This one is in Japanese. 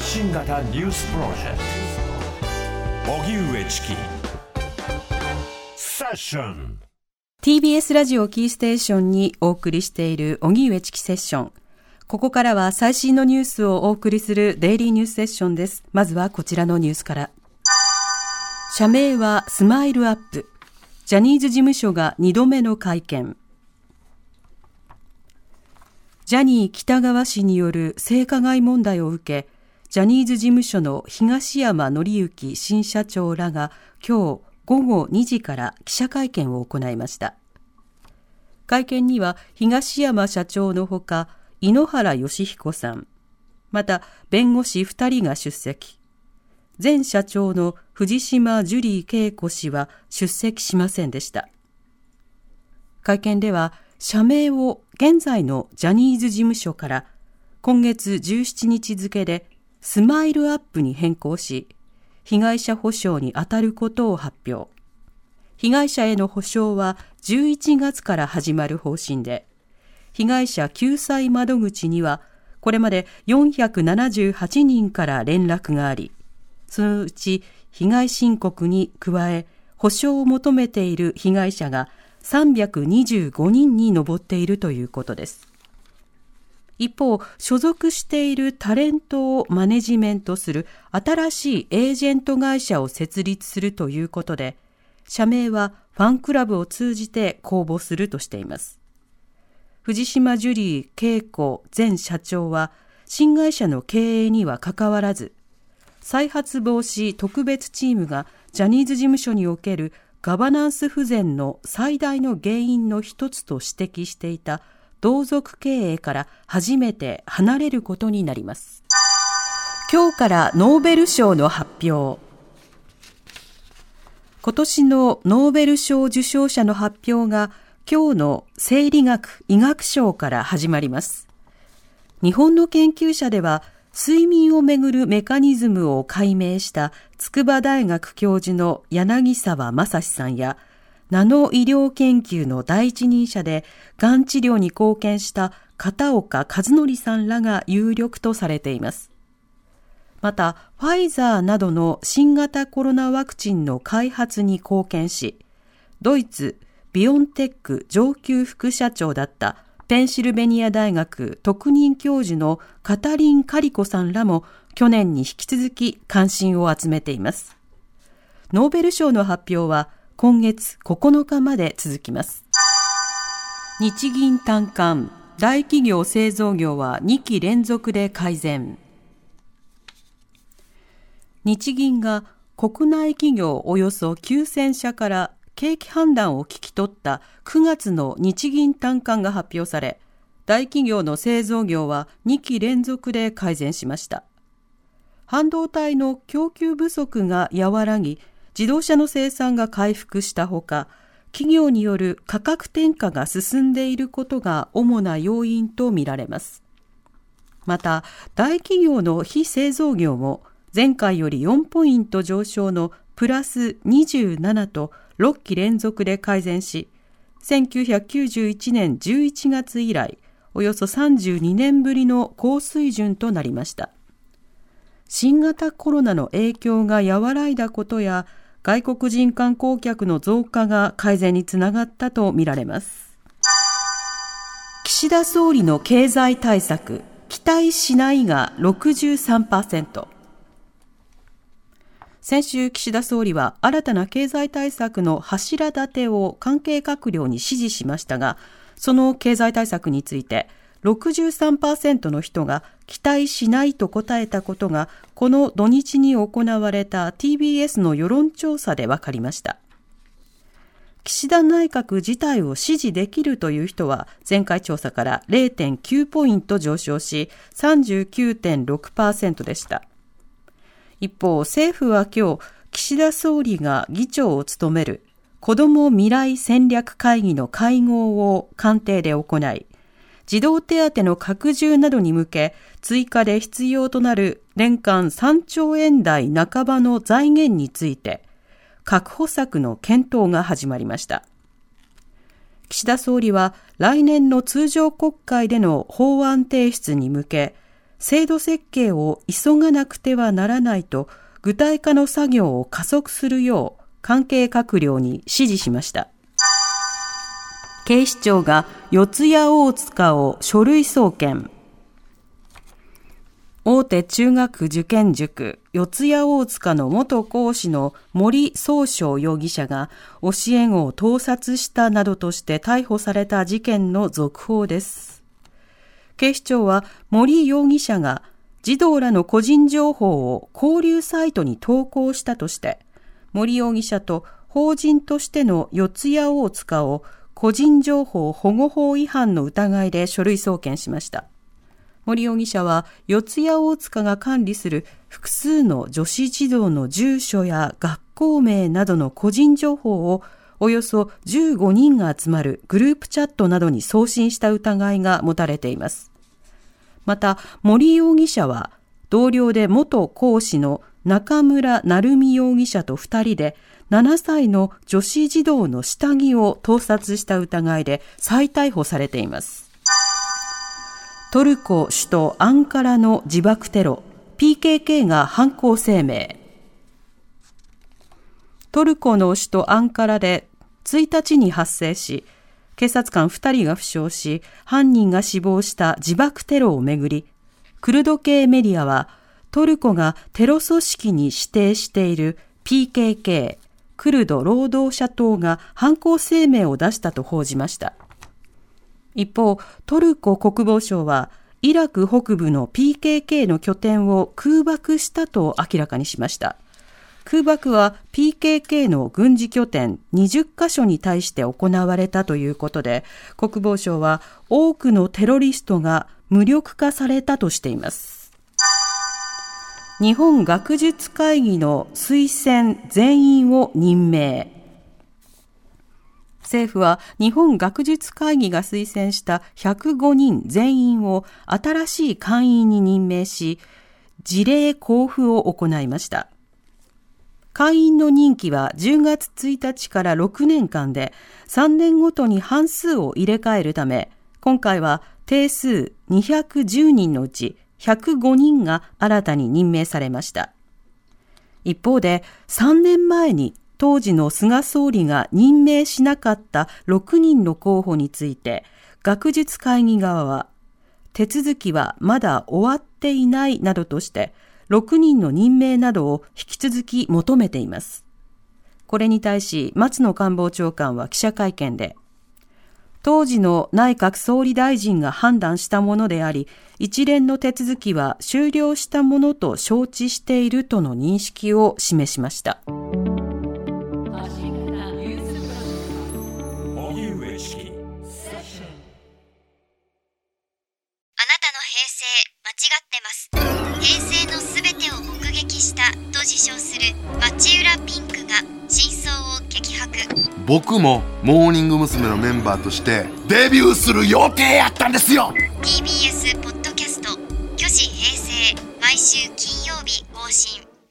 発信型ニュースプロジェクト荻上チキセッション TBS ラジオキーステーションにお送りしている荻上チキセッション。ここからは最新のニュースをお送りするデイリーニュースセッションです。まずはこちらのニュースから。社名はスマイルアップ。ジャニーズ事務所が2度目の会見。ジャニー喜多川氏による性加害問題を受け、ジャニーズ事務所の東山紀之新社長らが今日午後2時から記者会見を行いました。会見には東山社長のほか、井ノ原快彦さん、また弁護士2人が出席。前社長の藤島ジュリー恵子氏は出席しませんでした。会見では、社名を現在のジャニーズ事務所から今月17日付でスマイルアップに変更し、被害者補償に当たることを発表。被害者への補償は11月から始まる方針で、被害者救済窓口にはこれまで478人から連絡があり、そのうち被害申告に加え、補償を求めている被害者が325人に上っているということです。一方、所属しているタレントをマネジメントする新しいエージェント会社を設立するということで、社名はファンクラブを通じて公募するとしています。藤島ジュリー恵子前社長は、新会社の経営には関わらず、再発防止特別チームがジャニーズ事務所におけるガバナンス不全の最大の原因の一つと指摘していた同族経営から初めて離れることになります。今日からノーベル賞の発表。今年のノーベル賞受賞者の発表が今日の生理学医学賞から始まります。日本の研究者では睡眠をめぐるメカニズムを解明した筑波大学教授の柳沢正史さんやナノ医療研究の第一人者で、がん治療に貢献した片岡和則さんらが有力とされています。また、ファイザーなどの新型コロナワクチンの開発に貢献し、ドイツビオンテック上級副社長だったペンシルベニア大学特任教授のカタリン・カリコさんらも去年に引き続き関心を集めています。ノーベル賞の発表は今月9日まで続きます。日銀短観、大企業製造業は2期連続で改善。日銀が国内企業およそ9000社から景気判断を聞き取った9月の日銀短観が発表され、大企業の製造業は2期連続で改善しました。半導体の供給不足が和らぎ、自動車の生産が回復したほか、企業による価格転嫁が進んでいることが主な要因とみられます。また、大企業の非製造業も前回より4ポイント上昇のプラス27と6期連続で改善し、1991年11月以来、およそ32年ぶりの高水準となりました。新型コロナの影響が和らいだことや、外国人観光客の増加が改善につながったとみられます。岸田総理の経済対策、期待しないが63%。先週、岸田総理は新たな経済対策の柱立てを関係閣僚に指示しましたが、その経済対策について、63%の人が期待しないと答えたことが、この土日に行われた TBS の世論調査で分かりました。岸田内閣自体を支持できるという人は前回調査から0.9ポイント上昇し39.6%でした。一方、政府は今日、岸田総理が議長を務める子ども未来戦略会議の会合を官邸で行い、児童手当の拡充などに向け、追加で必要となる年間3兆円台半ばの財源について、確保策の検討が始まりました。岸田総理は来年の通常国会での法案提出に向け、制度設計を急がなくてはならないと具体化の作業を加速するよう関係閣僚に指示しました。警視庁が四谷大塚を書類送検。大手中学受験塾四谷大塚の元講師の森総章容疑者が教え子を盗撮したなどとして逮捕された事件の続報です。警視庁は森容疑者が児童らの個人情報を交流サイトに投稿したとして森容疑者と法人としての四谷大塚を個人情報保護法違反の疑いで書類送検しました。森容疑者は四谷大塚が管理する複数の女子児童の住所や学校名などの個人情報をおよそ15人が集まるグループチャットなどに送信した疑いが持たれています。また、森容疑者は同僚で元講師の中村成美容疑者と2人で7歳の女子児童の下着を盗撮した疑いで再逮捕されています。トルコ首都アンカラの自爆テロ、PKK が犯行声明。トルコの首都アンカラで1日に発生し、警察官2人が負傷し、犯人が死亡した自爆テロをめぐり、クルド系メディアは、トルコがテロ組織に指定している PKK、クルド労働者党が犯行声明を出したと報じました。一方、トルコ国防省は、イラク北部の PKK の拠点を空爆したと明らかにしました。空爆は PKK の軍事拠点20カ所に対して行われたということで、国防省は多くのテロリストが無力化されたとしています。日本学術会議の推薦全員を任命。政府は日本学術会議が推薦した105人全員を新しい会員に任命し、事例交付を行いました。会員の任期は10月1日から6年間で3年ごとに半数を入れ替えるため、今回は定数210人のうち105人が新たに任命されました。一方で3年前に当時の菅総理が任命しなかった6人の候補について、学術会議側は、手続きはまだ終わっていないなどとして、6人の任命などを引き続き求めています。これに対し、松野官房長官は記者会見で、当時の内閣総理大臣が判断したものであり、一連の手続きは終了したものと承知しているとの認識を示しました。したと自称する町浦ピンクが真相を激白僕もモーニング娘。のメンバーとしてデビューする予定やったんですよ TBS